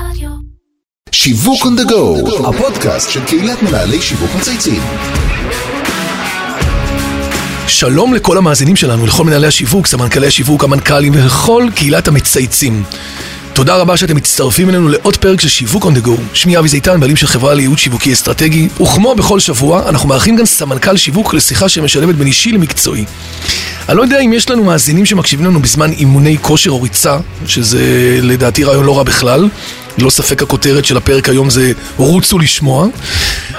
רדיו. שיווק on the go, הפודקאסט של קהילת מנהלי שיווק מצייצים. שלום לכל המאזינים שלנו, לכל מנהלי השיווק, סמנכ"לי השיווק, המנכ"לים ולכל קהילת המצייצים. תודה רבה שאתם מצטרפים אלינו לעוד פרק של שיווק on the go. שמי אבי זיתן, בעלים של חברה לייעוד שיווקי אסטרטגי, וכמו בכל שבוע, אנחנו מארחים גם סמנכ"ל שיווק לשיחה שמשלבת בין אישי למקצועי. אני לא יודע אם יש לנו מאזינים שמקשיבים לנו בזמן אימוני כושר או ריצה, שזה לדעתי רעיון לא רע בכלל. ללא ספק הכותרת של הפרק היום זה רוצו לשמוע.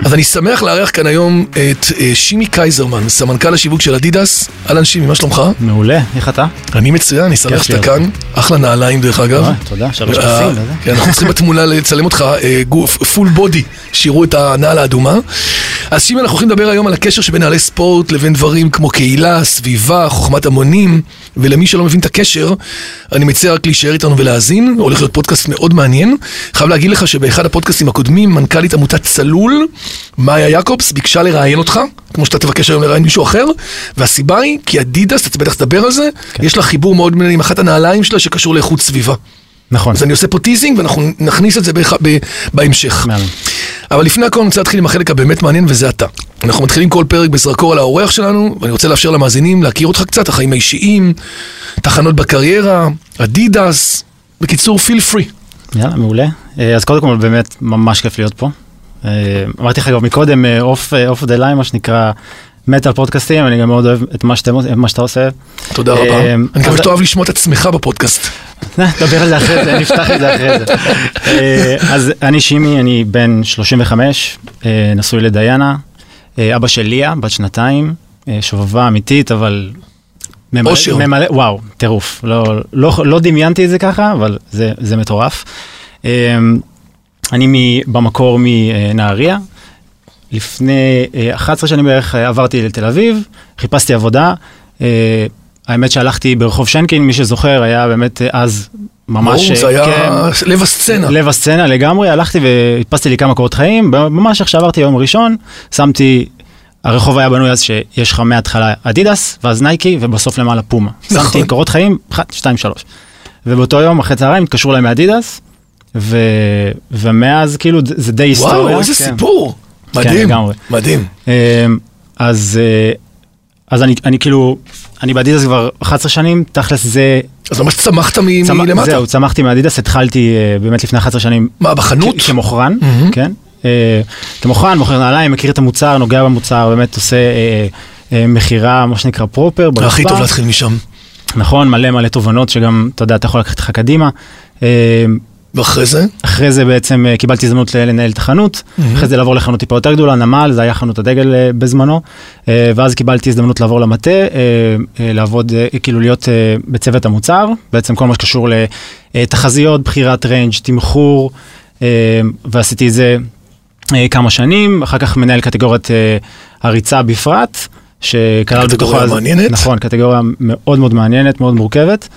אז אני שמח לארח כאן היום את אה, שימי קייזרמן, סמנכ"ל השיווק של אדידס. אהלן שימי, מה שלומך? מעולה, איך אתה? אני מצוין, אני שמח שאתה כאן. אחלה נעליים דרך אגב. אה, תודה, שלוש אה, כפים. כן, אנחנו צריכים בתמונה לצלם אותך אה, פול בודי, שיראו את הנעל האדומה. אז שימי, אנחנו הולכים לדבר היום על הקשר שבין נעלי ספורט לבין דברים כמו קהילה, סביבה, חוכמת המונים, ולמי שלא מבין את הקשר, אני מציע רק להישאר איתנו ולהאזין, הולך להיות פודקאסט מאוד מעניין. חייב להגיד לך שבאחד הפודקאסטים הקודמים, מנכ"לית עמותת צלול, מאיה יעקובס, ביקשה לראיין אותך, כמו שאתה תבקש היום לראיין מישהו אחר, והסיבה היא, כי אדידס, אתה בטח תדבר על זה, יש לה חיבור מאוד מעניין עם אחת הנעליים שלה שקשור לאיכות סביבה. נכון. אז אני עושה פה teasing ואנחנו נכניס את זה בהמשך. מהמם. אבל לפני הכל אני רוצה להתחיל עם החלק הבאמת מעניין וזה אתה. אנחנו מתחילים כל פרק בזרקור על האורח שלנו, ואני רוצה לאפשר למאזינים להכיר אותך קצת, החיים האישיים, תחנות בקריירה, אדידס, בקיצור, feel free. יאללה, מעולה. אה, אז קודם כל באמת ממש כיף להיות פה. אה, אמרתי לך גם מקודם, off the line, מה שנקרא, מת על פודקאסטים, אני גם מאוד אוהב את מה שאתם- מה שאתה עושה. תודה רבה. אה, אני מקווה שאתה אוהב לשמוע את עצמך בפודקאסט. נדבר על זה אחרי זה, נפתח את זה אחרי זה. אז אני שימי, אני בן 35, אה, נשוי לדיינה, אבא של ליה, בת שנתיים, אה, שובבה אמיתית, אבל... ממלא- אושר. ממלא, וואו, טירוף. לא, לא, לא דמיינתי את זה ככה, אבל זה, זה מטורף. אה, אני במקור מנהריה. לפני אה, 11 שנים בערך אה, עברתי לתל אביב, חיפשתי עבודה. אה, האמת שהלכתי ברחוב שנקין, מי שזוכר, היה באמת אה, אז ממש... ברור, זה אה, היה כן, לב הסצנה. לב הסצנה לגמרי, הלכתי והדפסתי לי כמה קורות חיים, ממש איך שעברתי יום ראשון, שמתי, הרחוב היה בנוי אז שיש לך מההתחלה אדידס, ואז נייקי, ובסוף למעלה פומה. נכון. שמתי קורות חיים, 1, 2, 3. ובאותו יום, אחרי צהריים, התקשרו אליי מאדידס, ו... ומאז כאילו זה- די היסטוריה. וואו, איזה כן. סיפור. כן, מדהים, לגמרי. מדהים. אמ, אז, אה, אז אני, אני כאילו, אני באדידס כבר 11 שנים, תכלס זה... אז ממש צמחת מ- צמח- מלמטה. זהו, צמחתי מאדידס, התחלתי אה, באמת לפני 11 שנים מה, בחנות? כ- כמוכרן, מהמם. כן. אה, כמוכרן, מוכר נעליים, מכיר את המוצר, נוגע במוצר, באמת עושה אה, אה, מכירה, מה שנקרא פרופר. הכי טוב להתחיל משם. נכון, מלא מלא תובנות שגם, אתה יודע, אתה יכול לקחת לך קדימה. ואחרי זה? אחרי זה בעצם אה, קיבלתי הזדמנות לנהל את החנות, אחרי זה לעבור לחנות טיפה יותר גדולה, נמל, זה היה חנות הדגל אה, בזמנו, אה, ואז קיבלתי הזדמנות לעבור למטה, לעבוד, כאילו להיות בצוות המוצר, בעצם כל מה שקשור לתחזיות, בחירת ריינג', תמחור, ועשיתי את זה כמה שנים, אחר כך מנהל קטגוריית הריצה בפרט, שכלל קטגוריה בתוכה- מעניינת. נכון, קטגוריה מאוד מאוד מעניינת, מאוד מורכבת.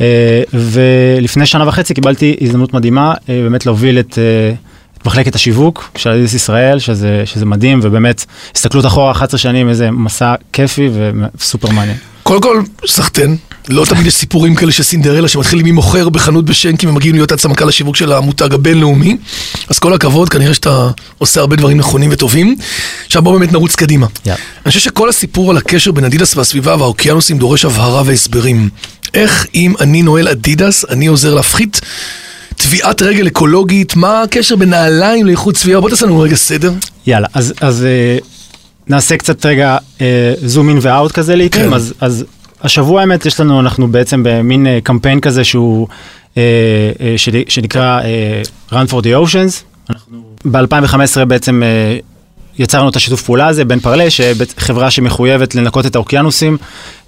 אה, ולפני שנה וחצי קיבלתי הזדמנות מדהימה אה, באמת להוביל את, אה, את מחלקת השיווק של אדיס ישראל, שזה, שזה מדהים, ובאמת, הסתכלות אחורה 11 שנים, איזה מסע כיפי וסופר מעניין. קודם כל, סחטיין. לא תמיד יש סיפורים כאלה של סינדרלה שמתחילים ממוכר בחנות בשנקי ומגיעים להיות עד סמנכ"ל השיווק של המותג הבינלאומי. אז כל הכבוד, כנראה שאתה עושה הרבה דברים נכונים וטובים. עכשיו בואו באמת נרוץ קדימה. יאללה. אני חושב שכל הסיפור על הקשר בין אדידס והסביבה והאוקיינוסים דורש הבהרה והסברים. איך אם אני נועל אדידס, אני עוזר להפחית טביעת רגל אקולוגית, מה הקשר בין נעליים לאיכות סביבה? בוא תעשה לנו רגע סדר. יאללה, אז, אז אה, נעשה קצת רגע זום אין ואאוט כזה לעיתים, כן. אז, אז השבוע האמת יש לנו, אנחנו בעצם במין אה, קמפיין כזה שהוא, אה, שנקרא Run for the Oceans. ב-2015 בעצם יצרנו את השיתוף פעולה הזה בין פרלה, חברה שמחויבת לנקות את האוקיינוסים,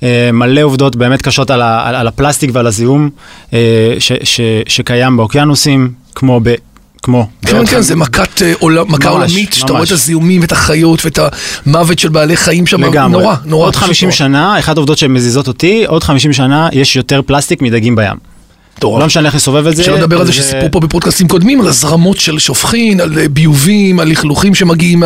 אה, מלא עובדות באמת קשות על, ה, על, על הפלסטיק ועל הזיהום אה, ש, ש, שקיים באוקיינוסים, כמו ב... כמו. כן, כן, זה מכת אה, עולם- מכה ממש, עולמית, שאתה רואה. את הזיהומים ואת החיות ואת המוות של בעלי חיים שם, לגמרי. נורא, נורא. עוד פשוט 50 נורא. שנה, אחת העובדות שמזיזות אותי, עוד 50 שנה יש יותר פלסטיק מדגים בים. מטורף. לא משנה איך נסובב את זה. שלא לדבר על זה שסיפרו פה בפודקאסטים קודמים, על הזרמות של שופכין, על אה, ביובים, על לכלוכים שמגיעים.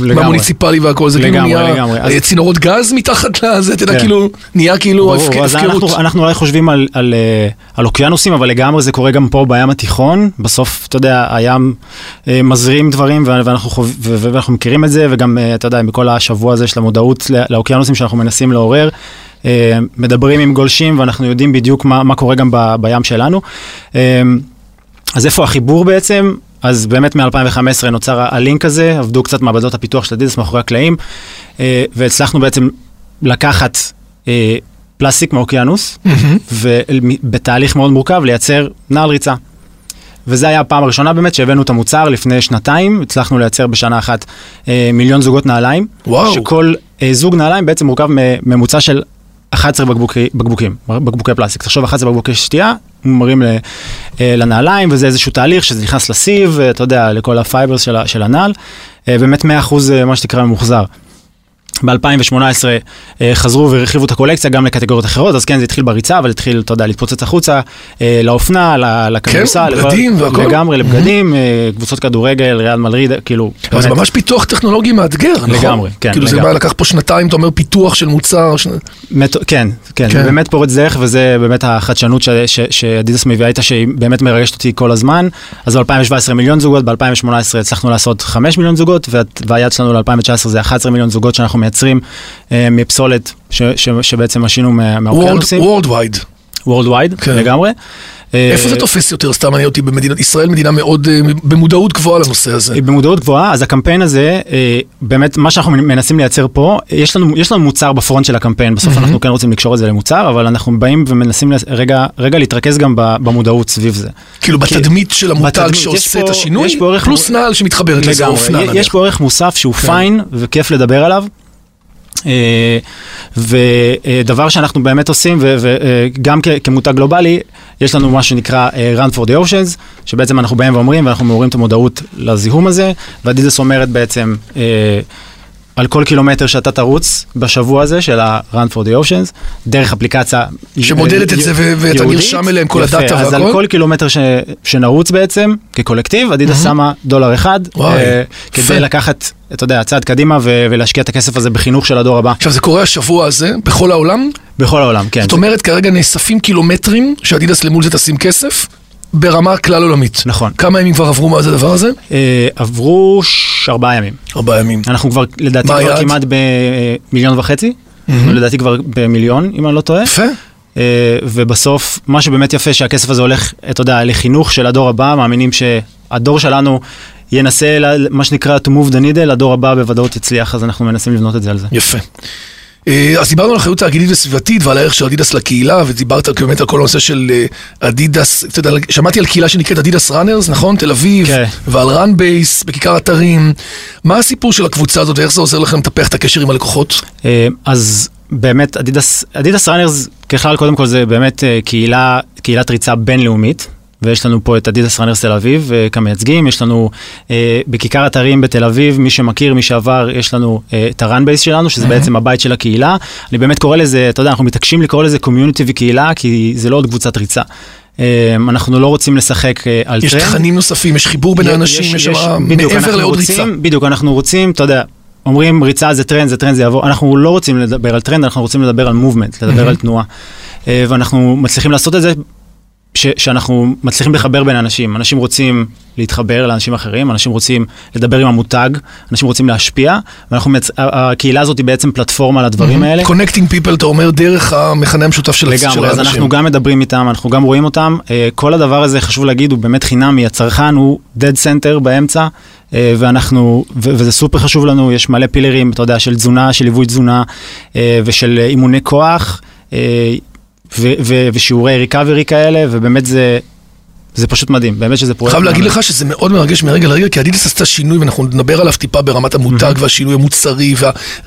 מהמוניציפלי והכל, זה כאילו לגמרי, נהיה לגמרי. אה, צינורות גז מתחת לזה, אתה יודע, כן. כאילו, נהיה כאילו הפקרות. אנחנו, אולי חושבים על, אה, על אוקיינוסים, אבל לגמרי זה קורה גם פה בים התיכון. בסוף, אתה יודע, הים מזרים דברים, ואנחנו, מכירים את זה, וגם, אתה יודע, בכל השבוע הזה של המודעות לאוקיינוסים שאנחנו מנסים לעורר. אה, מדברים עם גולשים, ואנחנו יודעים בדיוק מה, מה קורה גם ב, בים שלנו. אה, אז איפה החיבור בעצם? אז באמת מ-2015 נוצר הלינק הזה, עבדו קצת מעבדות הפיתוח של אדידס מאחורי הקלעים, אה, והצלחנו בעצם לקחת פלסטיק מאוקיינוס, מהמם. ובתהליך מאוד מורכב לייצר נעל ריצה. וזה היה הפעם הראשונה באמת שהבאנו את המוצר לפני שנתיים, הצלחנו לייצר בשנה אחת אה, מיליון זוגות נעליים. וואו. שכל אה, זוג נעליים בעצם מורכב מממוצע של 11 בקבוקי, בקבוקים, בקבוקי פלסטיק. תחשוב 11 בקבוקי שתייה, מומרים אה, לנעליים, וזה איזשהו תהליך שזה נכנס לסיב, אה, אתה יודע, לכל ה fibers של, של הנעל, אה, באמת 100% אה, מה שנקרא ממוחזר. ב-2018 אה, חזרו והרחיבו את הקולקציה גם לקטגוריות אחרות, אז כן, זה התחיל בריצה, אבל התחיל, אתה יודע, להתפוצץ החוצה, אה, לאופנה, לכדורסל. לכל- בגדים והכל. לגמרי, לבגדים, אה, קבוצות כדורגל, ריאל מלריד, כאילו... זה באמת. ממש פיתוח טכנולוגי מאתגר, נכון? לגמרי, כן, כאילו זה לגמרי. מה, לקח פה שנתיים, אתה אומר פיתוח של מוצר. כן, כן, כן. זה באמת פורץ דרך וזה באמת החדשנות ש... ש... שאדידס מביאה איתה שהיא באמת מרגשת אותי כל הזמן. אז ב-2017 מיליון זוגות, ב-2018 הצלחנו לעשות 5 מיליון זוגות וה... והיעד שלנו ל-2019 זה 11 מיליון זוגות שאנחנו מייצרים אה, מפסולת ש... ש... שבעצם עשינו מה... מהאוקיינוסים, Worldwide. Worldwide כן. לגמרי. אה, איפה זה תופס יותר? סתם מעניין אותי במדינת ישראל, מדינה מאוד אה, במודעות גבוהה לנושא הזה. במודעות גבוהה, אז הקמפיין הזה, אה, באמת, מה שאנחנו מנסים לייצר פה, יש לנו, יש לנו מוצר בפרונט של הקמפיין, בסוף אנחנו כן רוצים לקשור את זה למוצר, אבל אנחנו באים ומנסים רגע, רגע להתרכז גם במודעות סביב זה. כאילו כי- בתדמית של המותג שעושה יש את השינוי, יש פלוס נעל שמתחברת לזה, אופנה יש נניח. פה ערך מוסף שהוא כן. פיין וכיף לדבר עליו. אה, ודבר שאנחנו באמת עושים, וגם כמותג גלובלי, יש לנו מה שנקרא אה, Run for the Oceans, שבעצם אנחנו באים ואומרים, ואנחנו מעוררים את המודעות לזיהום הזה, ואדידס אומרת בעצם, אה, על כל קילומטר שאתה תרוץ בשבוע הזה של ה-Run for the Oceans, דרך אפליקציה שמודדת את זה ו- ואתה. נרשם אליהם כל יפה, הדאטה אז על והכל? כל קילומטר ש, שנרוץ בעצם, כקולקטיב, אדידס שמה דולר אחד, וואי, אה, יפה. כדי לקחת, אתה יודע, צעד קדימה ו- ולהשקיע את הכסף הזה בחינוך של הדור הבא, עכשיו זה קורה השבוע הזה, בכל העולם, בכל העולם, כן. זאת אומרת כרגע נאספים קילומטרים שאדידס למול זה תשים כסף, ברמה כלל עולמית. נכון. כמה ימים כבר עברו מאז הדבר הזה? אה, עברו ש- ארבעה ימים. ארבעה ימים. אנחנו כבר, לדעתי, כבר היעד? כמעט במיליון וחצי, לדעתי כבר במיליון, אם אני לא טועה. יפה. אה, ובסוף, מה שבאמת יפה, שהכסף הזה הולך, אתה יודע, לחינוך של הדור הבא, מאמינים שהדור שלנו ינסה, מה שנקרא, to move the needle, הדור הבא בוודאות יצליח, אז אנחנו מנסים לבנות את זה על זה. יפה. אה, אז דיברנו על אחריות תאגידית וסביבתית ועל הערך של אדידס לקהילה, ודיברת באמת על כל הנושא של אה, אדידס, אתה יודע, שמעתי על קהילה שנקראת אדידס Runners, נכון? תל אביב, כן. ועל Run Base בכיכר אתרים. מה הסיפור של הקבוצה הזאת ואיך זה עוזר לכם לטפח את הקשר עם הלקוחות? אה, אז באמת, אדידס, אדידס Runners, ככלל, קודם כל זה באמת קהילה, קהילת ריצה בינלאומית. ויש לנו פה את אדידס Runners תל אביב אה, כמייצגים, יש לנו אה, בכיכר אתרים בתל אביב, מי שמכיר, מי שעבר, יש לנו אה, את ה Run Base שלנו, שזה בעצם הבית של הקהילה. אני באמת קורא לזה, אתה יודע, אנחנו מתעקשים לקרוא לזה community וקהילה, כי זה לא עוד קבוצת ריצה. אה, אנחנו לא רוצים לשחק אה, על איזה טרנד. תכנים נוספים, יש חיבור בין האנשים, יש שם בדיוק, מעבר לעוד רוצים, ריצה. בדיוק, אנחנו רוצים, אתה יודע, אומרים ריצה זה טרנד, זה טרנד, זה יעבור, אנחנו לא רוצים לדבר על טרנד, אנחנו רוצים לדבר על movement, לדבר על תנועה. ואנחנו מצליחים לעשות את זה, ש, שאנחנו מצליחים לחבר בין אנשים. אנשים רוצים להתחבר לאנשים אחרים, אנשים רוצים לדבר עם המותג, אנשים רוצים להשפיע, ואנחנו, מצ... הקהילה הזאת היא בעצם פלטפורמה לדברים האלה. connecting people, אתה אומר, דרך המכנה המשותף של של לגמרי, אז האנשים. אנחנו גם מדברים איתם, אנחנו גם רואים אותם. אה, כל הדבר הזה, חשוב להגיד, הוא באמת חינמי, הצרכן הוא dead center באמצע, אה, ואנחנו, ו- וזה סופר חשוב לנו, יש מלא פילרים, אתה יודע, של תזונה, של ליווי תזונה, אה, ושל אימוני כוח, ושיעורי ריקאברי כאלה, ובאמת זה... זה פשוט מדהים, באמת שזה פרויקט. חייב להגיד. לך שזה מאוד מרגש מרגע לרגע, כי אדידס עשתה שינוי, ואנחנו נדבר עליו טיפה ברמת המותג והשינוי המוצרי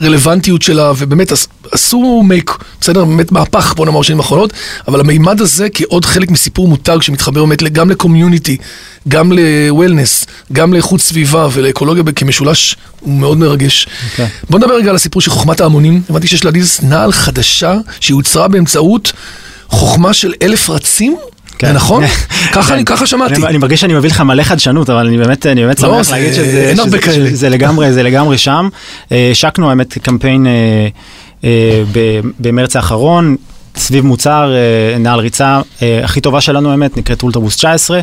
והרלוונטיות שלה, ובאמת עש- עשו מייק, בסדר? באמת מהפך, בוא נאמר, בשנים האחרונות, אבל המימד הזה כעוד חלק מסיפור מותג שמתחבר באמת גם לקומיוניטי, גם ל-wellness, גם לאיכות סביבה ולאקולוגיה כמשולש, הוא מאוד מרגש. אוקיי. בוא נדבר רגע על הסיפור של חוכמת ההמונים. הבנתי שיש לאדידס נעל חדשה שיוצרה באמצעות חוכמה של אלף רצים. כן. נכון? ככה כן. ככה שמעתי. אני, מרגיש שאני מביא לך מלא חדשנות, אבל אני באמת, לא, שמח להגיד שזה, לגמרי, זה לגמרי שם. אה, השקנו האמת קמפיין אה, אה, במרץ האחרון, סביב מוצר, נעל ריצה הכי טובה שלנו האמת, נקראת אולטרבוס 19,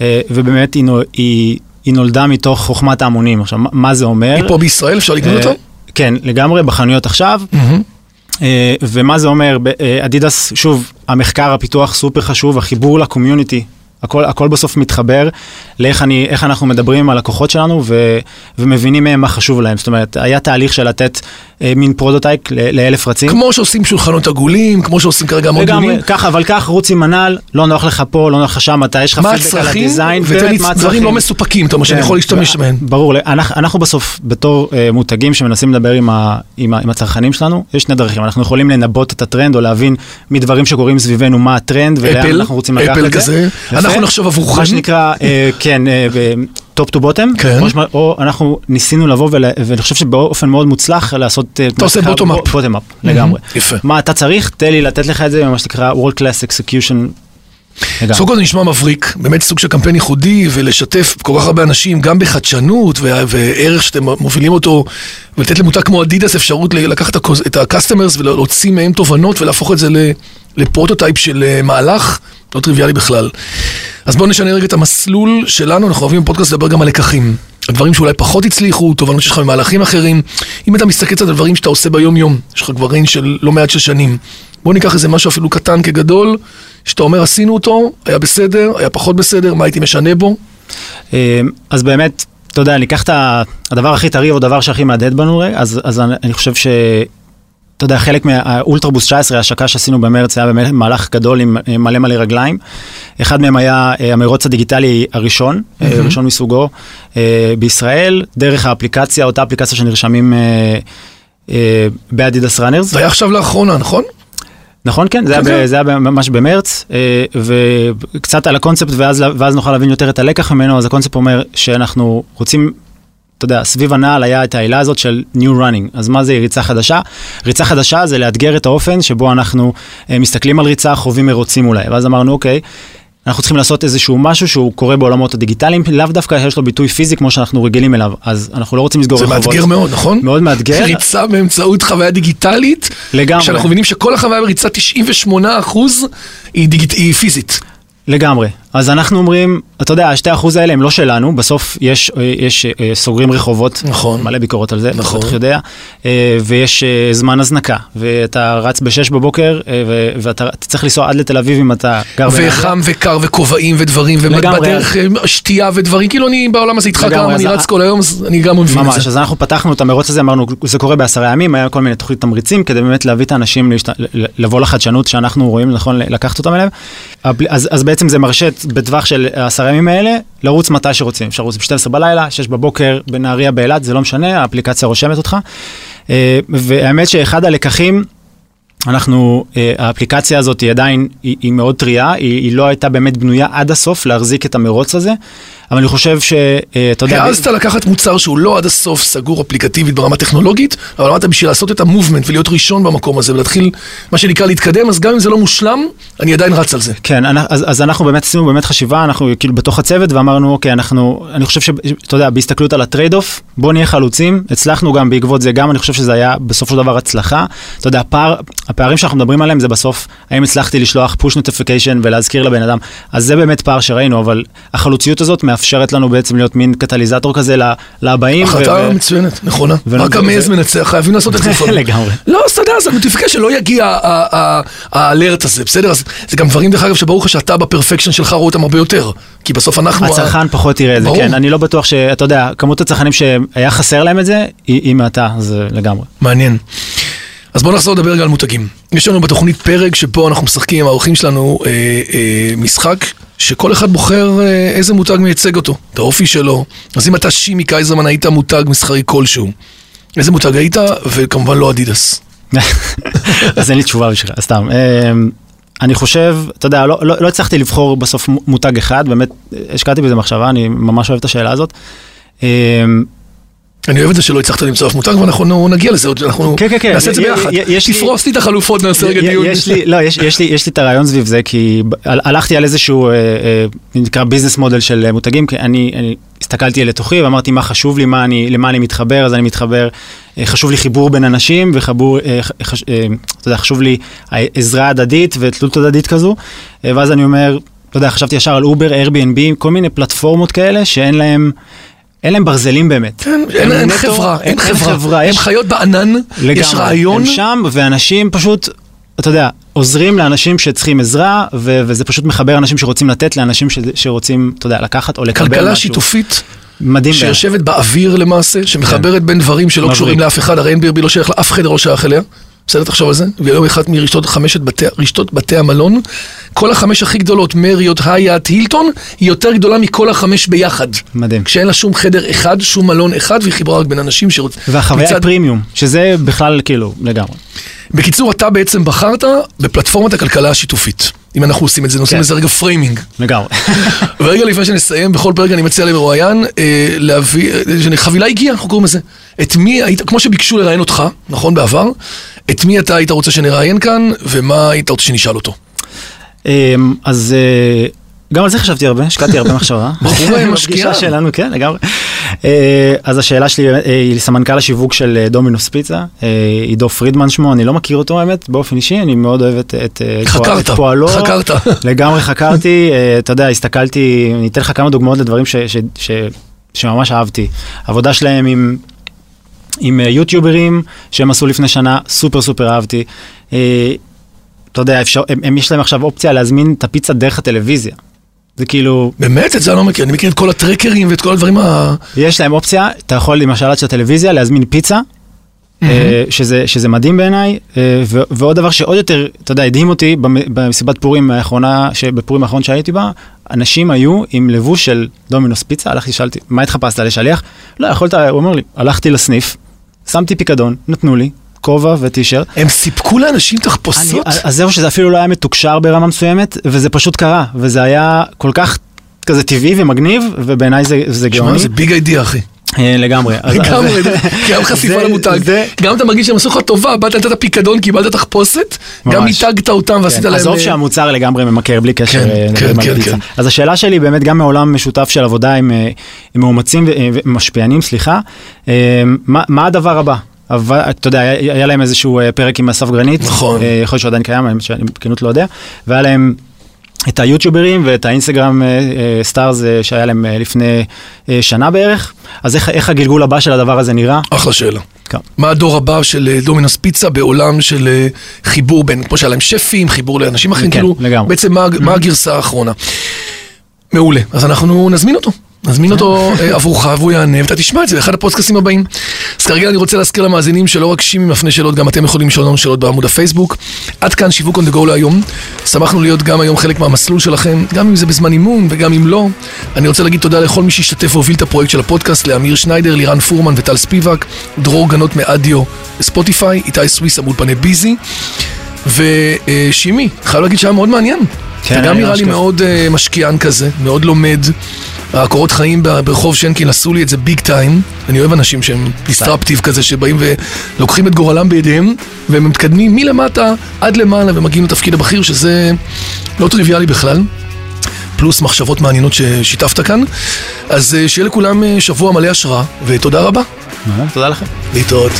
אה, ובאמת היא, היא, נולדה מתוך חוכמת ההמונים. עכשיו, מה, זה אומר? היא פה בישראל, אפשר לקנות אותו? כן, לגמרי, בחנויות עכשיו. אה, ומה זה אומר, ב- אה, אדידס, שוב, המחקר, הפיתוח סופר חשוב, החיבור לקומיוניטי, הכל, הכל בסוף מתחבר לאיך אני, איך אנחנו מדברים עם הלקוחות שלנו ו, ומבינים מהם מה חשוב להם. זאת אומרת, היה תהליך של לתת אה, מין prototype ל- לאלף רצים. כמו שעושים שולחנות עגולים, כמו שעושים כרגע המון דיונים. לגמרי, ככה, אבל כך, רוץ עם הנעל, לא נוח לך פה, לא נוח לך שם, אתה, יש לך פידבק על ה design, ותן לי דברים. לא מסופקים, אתה אומר שאני כן, יכול להשתמש בהם. ברור, אנחנו, אנחנו בסוף בתור אה, מותגים שמנסים לדבר עם, ה, עם, ה, עם הצרכנים שלנו, יש שני דרכים, אנחנו יכולים לנבא את הטרנד או להבין מדברים שקורים סביבנו מה הטרנד ולאן אנחנו רוצים לקחת אפל את זה. אנחנו נחשוב עבורכם. מה שנקרא, אה, כן, top to bottom, כן. או אנחנו ניסינו לבוא ואני חושב שבאופן מאוד מוצלח לעשות... אה, אתה עושה bottom up. bottom up, לגמרי. יפה. מה אתה צריך? תן לי לתת לך את זה, מה שנקרא World Class Execution. סוג זה נשמע מבריק, באמת סוג של קמפיין ייחודי, ולשתף כל כך הרבה אנשים, גם בחדשנות וערך שאתם מובילים אותו, ולתת למותג כמו אדידס אפשרות לקחת את ה-customers ולהוציא מהם תובנות ולהפוך את זה ל- ל prototype של אה, מהלך, לא טריוויאלי בכלל. אז בואו נשנה רגע את המסלול שלנו, אנחנו אוהבים בפודקאסט לדבר גם על לקחים. על דברים שאולי פחות הצליחו, תובנות שלך ממהלכים אחרים. אם אתה מסתכל קצת על דברים שאתה עושה ביום-יום, יש לך כבר reign של לא מעט של שנים. בוא ניקח איזה משהו אפילו קטן כגדול, שאתה אומר עשינו אותו, היה בסדר, היה פחות בסדר, מה הייתי משנה בו? אה, אז באמת, אתה יודע, אני אקח את הדבר הכי טרי או הדבר שהכי מהדהד בנו, אז, אז אני, אני חושב ש... אתה יודע, חלק מהאולטרבוס 19, ההשקה שעשינו במרץ, היה באמת מהלך גדול עם אה, מלא מלא רגליים. אחד מהם היה אה, המרוץ הדיגיטלי הראשון, אה, ראשון מסוגו בישראל, דרך האפליקציה, אותה אפליקציה שנרשמים באדידס ראנרס. זה היה עכשיו לאחרונה, נכון? נכון, כן, זה, היה, כן. זה היה ממש במרץ, וקצת על הקונספט, ואז, ואז נוכל להבין יותר את הלקח ממנו, אז הקונספט אומר שאנחנו רוצים, אתה יודע, סביב הנעל היה את העילה הזאת של New Running, אז מה זה ריצה חדשה? ריצה חדשה זה לאתגר את האופן שבו אנחנו אה, מסתכלים על ריצה, חווים מרוצים אולי, ואז אמרנו, אוקיי, אנחנו צריכים לעשות איזשהו משהו שהוא קורה בעולמות הדיגיטליים, לאו דווקא יש לו ביטוי פיזי כמו שאנחנו רגילים אליו, אז אנחנו לא רוצים לסגור זה רחובות. מאתגר מאוד, נכון? מאוד מאתגר. ריצה באמצעות חוויה דיגיטלית, לגמרי. כשאנחנו מבינים שכל החוויה בריצה 98% היא, דיגיט... היא פיזית. לגמרי. אז אנחנו אומרים, אתה יודע, השתי אחוז האלה הם לא שלנו, בסוף יש, אה, יש אה, סוגרים רחובות, נכון. מלא ביקורות על זה, נכון. אתה יודע, אה, ויש אה, זמן הזנקה, ואתה רץ בשש בבוקר, אה, ו- ואתה אתה צריך לנסוע עד לתל אביב אם אתה גר בנהריה. וחם וקר וכובעים ודברים. ובדרך אה, שתייה ודברים, כאילו אני בעולם הזה איתך גם, אני אז רץ כל היום, אז אני גם מבין את ממש, זה. אז אנחנו פתחנו את המרוץ הזה, אמרנו, זה קורה בעשרה ימים, היה כל מיני תוכנית תמריצים, כדי באמת להביא את האנשים לבוא לחדשנות שאנחנו רואים לנכון לקחת אותם אליהם. אז, אז בעצם זה מרשת בטווח של העשרה ימים האלה, לרוץ מתי שרוצים. אפשר לרוץ ב-12 בלילה, 6 בבוקר, בנהריה, באילת, זה לא משנה, האפליקציה רושמת אותך. אה, והאמת שאחד הלקחים, אנחנו, אה, האפליקציה הזאת היא עדיין, היא, היא מאוד טריה, היא, היא לא הייתה באמת בנויה עד הסוף להחזיק את המרוץ הזה, אבל אני חושב שאתה יודע... העזת לקחת מוצר שהוא לא עד הסוף סגור אפליקטיבית ברמה טכנולוגית, אבל אמרת בשביל לעשות את המובמנט ולהיות ראשון במקום הזה ולהתחיל, מה שנקרא, להתקדם, אז גם אם זה לא מושלם, אני עדיין רץ על זה. כן, אז, אז אנחנו באמת עשינו באמת חשיבה, אנחנו כאילו בתוך הצוות ואמרנו, אוקיי, אנחנו, אני חושב שאתה יודע, בהסתכלות על ה trade off, בוא נהיה חלוצים, הצלחנו גם בעקבות זה, גם אני חושב שזה היה בסופו של דבר הצלחה. אתה יודע, הפער, הפערים שאנחנו מדברים עליהם זה בסוף, האם הצלחתי לשלוח push notification ולהזכיר לבן אדם, אז זה באמת פער שראינו, אבל החלוציות הזאת מאפשרת לנו בעצם להיות מין קטליזטור כזה לבאים. החלטה ו- מצוינת, נכונה. רק המעז מנצח, חייבים לעשות את זה לפעמים. לגמרי. לא, אז אתה יודע, אז ה notification לא יגיע האלרט הזה, בסדר? אז זה גם דברים, דרך אגב, שברור לך שאתה בפרפקשן שלך רואה אותם הרבה יותר. כי בסוף אנחנו... הצרכן פחות יראה את זה. כן, אני לא בטוח שאתה יודע, כמות הצרכנים שהיה חסר להם את זה, היא מעטה, זה לגמרי. מעניין. אז בואו נחזור לדבר רגע על מותגים. יש לנו בתוכנית פרק שבו אנחנו משחקים עם האורחים שלנו אה, אה, משחק שכל אחד בוחר אה, איזה מותג מייצג אותו, את האופי שלו. אז אם אתה שימי קייזרמן היית מותג מסחרי כלשהו, איזה מותג היית? וכמובן לא אדידס. אז אין לי תשובה בשבילך, סתם. אמ, אני חושב, אתה יודע, לא, לא, לא הצלחתי לבחור בסוף מו- מותג אחד, באמת השקעתי בזה מחשבה, אני ממש אוהב את השאלה הזאת. אני אוהב את זה שלא הצלחת למצוא אף מותג, ואנחנו נגיע לזה, אנחנו כן, כן, כן. נעשה את זה ביחד. תפרוס לי את החלופות, נעשה רגע דיון. יש לי, לא, יש, יש, לי, יש לי את הרעיון סביב זה, כי הלכתי על איזשהו, אה, אה, נקרא ביזנס מודל של אה, מותגים, כי אני, אני הסתכלתי לתוכי ואמרתי מה חשוב לי, מה אני, למה אני מתחבר, אז אני מתחבר, חשוב לי חיבור בין אנשים, חש- אה, אתה יודע, חשוב לי עזרה הדדית ותלות הדדית כזו, ואז אני אומר, אתה יודע, חשבתי ישר על אובר, Airbnb, כל מיני פלטפורמות כאלה שאין להם... אין להם ברזלים באמת. כן, אין הם אין נטו- חברה, אין חברה. הם יש חיות בענן, לגמרי. יש רעיון. הם שם, ואנשים פשוט, אתה יודע, עוזרים לאנשים שצריכים עזרה, ו- וזה פשוט מחבר אנשים שרוצים לתת לאנשים ש- שרוצים, אתה יודע, לקחת או לקבל משהו. כלכלה שיתופית מדהים. שיושבת באוויר למעשה, שמחברת בין דברים שלא. קשורים לאף אחד, הרי Airbnb לא שייך לאף חדר לא שייך אליה. בסדר, תחשוב על זה. ויום אחד מרשתות חמשת בתי, רשתות בתי המלון, כל החמש הכי גדולות, מריות, הייאט, הילטון, היא יותר גדולה מכל החמש ביחד. מדהים. כשאין לה שום חדר אחד, שום מלון אחד, והיא חיברה רק בין אנשים שרוצים. והחוויה מצד- פרימיום, שזה בכלל כאילו, לגמרי. בקיצור, אתה בעצם בחרת בפלטפורמת הכלכלה השיתופית. אם אנחנו עושים את זה, עושים כן. לזה רגע framing. לגמרי. ורגע לפני שנסיים, בכל פרק אני מציע למרואיין אה, להביא, אה, חבילה הגיעה, אנחנו קוראים לזה. את מי היית, כמו שביקשו לראיין אותך, נכון, בעבר, את מי אתה היית רוצה שנראיין כאן, ומה היית רוצה שנשאל אותו. אמ, אז אה, גם על זה חשבתי הרבה, השקעתי הרבה מחשבה. בחור משקיע. בפגישה שלנו, כן, לגמרי. אה, אז השאלה שלי אה, היא לסמנכ"ל השיווק של אה, דומינוס פיצה, עידו פרידמן שמו, אני לא מכיר אותו האמת, באופן אישי, אני מאוד אוהב את את, חקרת, את פועלו. חקרת. לגמרי חקרתי, אתה יודע, הסתכלתי, אני אתן לך כמה דוגמאות לדברים ש- ש- ש- שממש אהבתי. עבודה שלהם עם... עם יוטיוברים שהם עשו לפני שנה, סופר סופר אהבתי. אה, אתה יודע, אפשר, הם, הם יש להם עכשיו אופציה להזמין את הפיצה דרך הטלוויזיה. זה כאילו, באמת? את זה אני לא מכיר, אני מכיר את כל הטרקרים ואת כל הדברים ה... יש להם אופציה, אתה יכול למשל עד של הטלוויזיה להזמין פיצה, אה, שזה, שזה מדהים בעיניי, אה, ו- ועוד דבר שעוד יותר, אתה יודע, הדהים אותי במ- במסיבת פורים האחרונה, שבפורים האחרון שהייתי בה, אנשים היו עם לבוש של דומינוס פיצה, הלכתי, שאלתי, מה התחפשת לשליח? לא, יכולת, הוא אומר לי, הלכתי לסניף, שמתי פיקדון, נתנו לי, כובע וטישרט. הם סיפקו לאנשים אני, תחפושות? אז זהו שזה אפילו לא היה מתוקשר ברמה מסוימת, וזה פשוט קרה, וזה היה כל כך כזה טבעי ומגניב, ובעיניי זה, זה גאוני. זה ביג אידיאה, אחי. אה, לגמרי. לגמרי, לך חשיפה למותג. גם אתה מרגיש שהם עשו לך טובה, באת לתת פיקדון, קיבלת תחפושת, גם. מיתגת אותם ועשית כן, להם... עזוב אה, שהמוצר לגמרי ממכר בלי קשר כן, אה, כן. אז השאלה שלי באמת גם מעולם משותף של עבודה עם מאומצים ומשפיענים, סליחה, מה הדבר הבא? אבל, אתה יודע, היה היה להם איזשהו אה, פרק עם אסף גרנית, נכון. אה, יכול להיות שעדיין קיים, האמת שאני בכנות לא יודע, והיה להם את היוטיוברים ואת האינסטגרם אה, stars שהיה להם לפני שנה בערך, אז איך- איך הגלגול הבא של הדבר הזה נראה? אחלה שאלה. כן. מה הדור הבא של דומינוס פיצה בעולם של חיבור בין, כמו שהיה להם שפים, חיבור לאנשים אחרים, כן, כאילו, לגמרי. בעצם מה, מה הגרסה האחרונה. מעולה, אז אנחנו נזמין אותו. נזמין אותו אה, עבורך והוא יענה ואתה תשמע את זה באחד הפודקאסטים הבאים. אז כרגע אני רוצה להזכיר למאזינים שלא רק שימי מפנה שאלות, גם אתם יכולים לשאול לנו שאלות בעמוד הפייסבוק. עד כאן שיווק on the go להיום. שמחנו להיות גם היום חלק מהמסלול שלכם, גם אם זה בזמן אימון וגם אם לא. אני רוצה להגיד תודה לכל מי שהשתתף והוביל את הפרויקט של הפודקאסט, לאמיר שניידר, לירן פורמן וטל ספיבק, דרור גנות מאודיו ספוטיפיי, איתי סוויסה מאולפני ביזי. ושימי, חייב להגיד שהיה מאוד מעניין. כן, אתה גם היה נראה לי. מאוד אה, משקיען כזה, מאוד לומד. הקורות חיים ברחוב שנקין עשו לי את זה big time. אני אוהב אנשים שהם disruptive כזה, שבאים ולוקחים את גורלם בידיהם, והם מתקדמים מלמטה עד למעלה ומגיעים לתפקיד הבכיר, שזה לא טריוויאלי בכלל. פלוס מחשבות מעניינות ששיתפת כאן. אז אה, שיהיה לכולם אה, שבוע מלא השראה, ותודה רבה. תודה לכם. להתראות.